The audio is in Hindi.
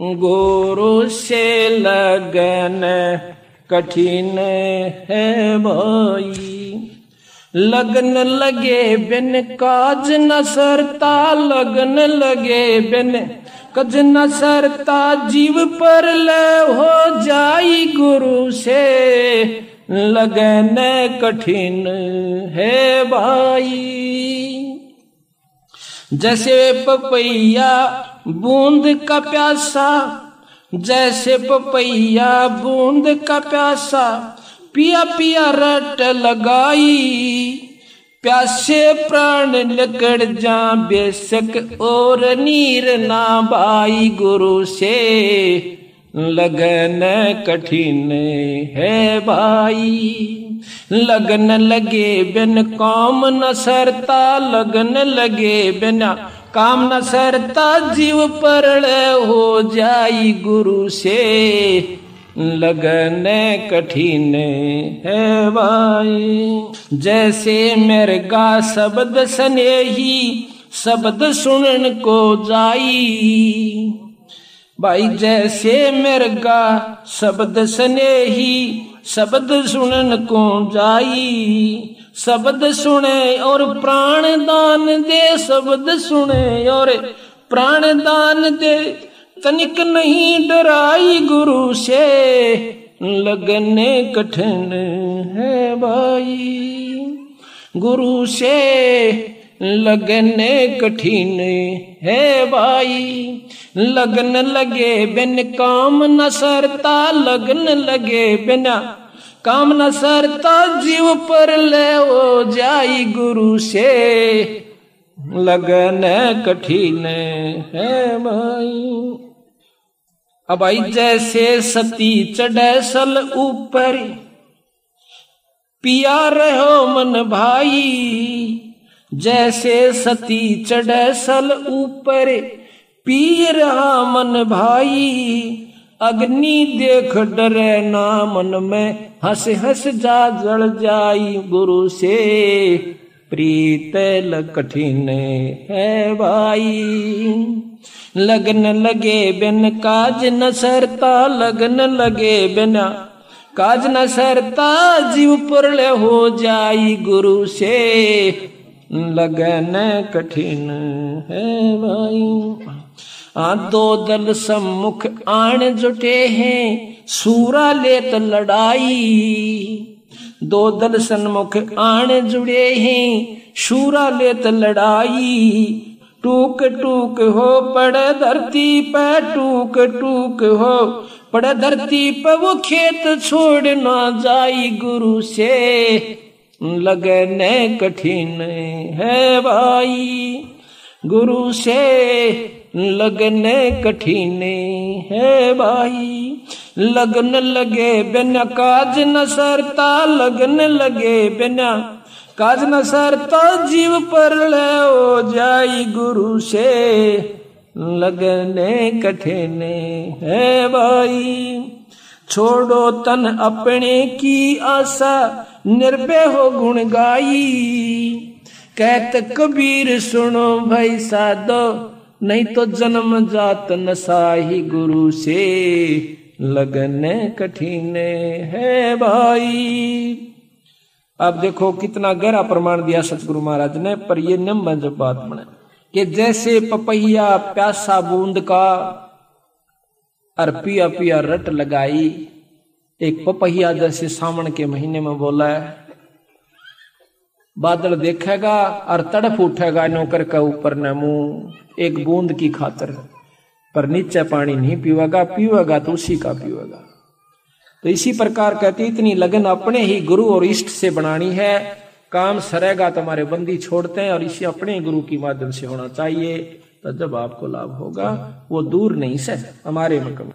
गुरु से लगन कठिन है भाई। लगन लगे बिन काज न सरता, लगन लगे बिन कज न सरता, जीव पर ले हो जाई गुरु से। लगन कठिन है भाई। जैसे पपैया बूंद का प्यासा, जैसे पपैया बूंद का प्यासा, पिया पिया रट लगाई। प्यासे प्राण लकड़ जा, बेशक और नीर ना बाई गुरु से। लगन कठिन है भाई, लगन लगे बिन काम न सरता, लगन लगे बिना काम न सरता जीव पर हो जाई गुरु से। लगन कठिन है भाई। जैसे मेरे गा शब्द सने ही शब्द सुनन को जाई। भाई जैसे मिर्गा शब्द सने ही शब्द सुनन को जाई। शब्द सुने और प्राण दान दे, शब्द सुने और प्राण दान दे। तनिक नहीं डराई गुरु से, लगने कठिन है भाई। गुरु से लगने कठिन है भाई। लगन लगे बिन काम न सरता, लगन लगे बिना काम न सरता, जीव पर ले ओ जाई गुरु से। लगन कठिन है भाई। अब आई जैसे सती चढ़े सल ऊपर, पिया रहो मन भाई। जैसे सती चढ़ सल ऊपर पी रहा मन भाई, अग्नि देख डरे ना मन में, हंस हंस जा जल जाई गुरु से, प्रीत कठिन है भाई। लगन लगे बिन काज न सरता लगन लगे बिना काज न सरता जीव पुरले हो जाई गुरु से लगन कठिन है भाई। आ दो दल सम्मुख आण जुटे हैं, सूरा लेत लड़ाई। दो दल सन्मुख आण जुड़े हैं शूरा लेत लड़ाई। टूक टूक हो पड़े धरती पे, टूक टूक हो पड़े धरती पे, वो खेत छोड़ ना जाई गुरु से। लगने कठिन है भाई। गुरु से लगने कठिन है भाई। लगन लगे बिना काज न सरता, लगन लगे बिना काज न सरता, जीव पर ले ओ जाई गुरु से लगने कठिन है भाई। छोड़ो तन अपने की आशा निर्भय हो गुण गाई। कहत कबीर, सुनो भाई साधो नहीं तो जन्म जात नसाही गुरु से। लगन कठिन है भाई। अब देखो कितना गहरा प्रमाण दिया सतगुरु महाराज ने, पर ये निम्न जब बात बने कि जैसे पपैया प्यासा बूंद का और पिया पिया रट लगाई एक पपहिया जैसे सावन के महीने में बोला है, बादल देखेगा और तड़फ उठेगा नौकर का ऊपर न मुँह एक बूंद की खातर, पर नीचे पानी नहीं पीवेगा पीवेगा तो उसी का पीवेगा। तो इसी प्रकार कहती, इतनी लगन अपने ही गुरु और इष्ट से बनानी है, काम सरेगा तुम्हारे बंदी छोड़ते हैं और इसे अपने गुरु की माध्यम से होना चाहिए तो जब आपको लाभ होगा, वो दूर नहीं से हमारे मकम।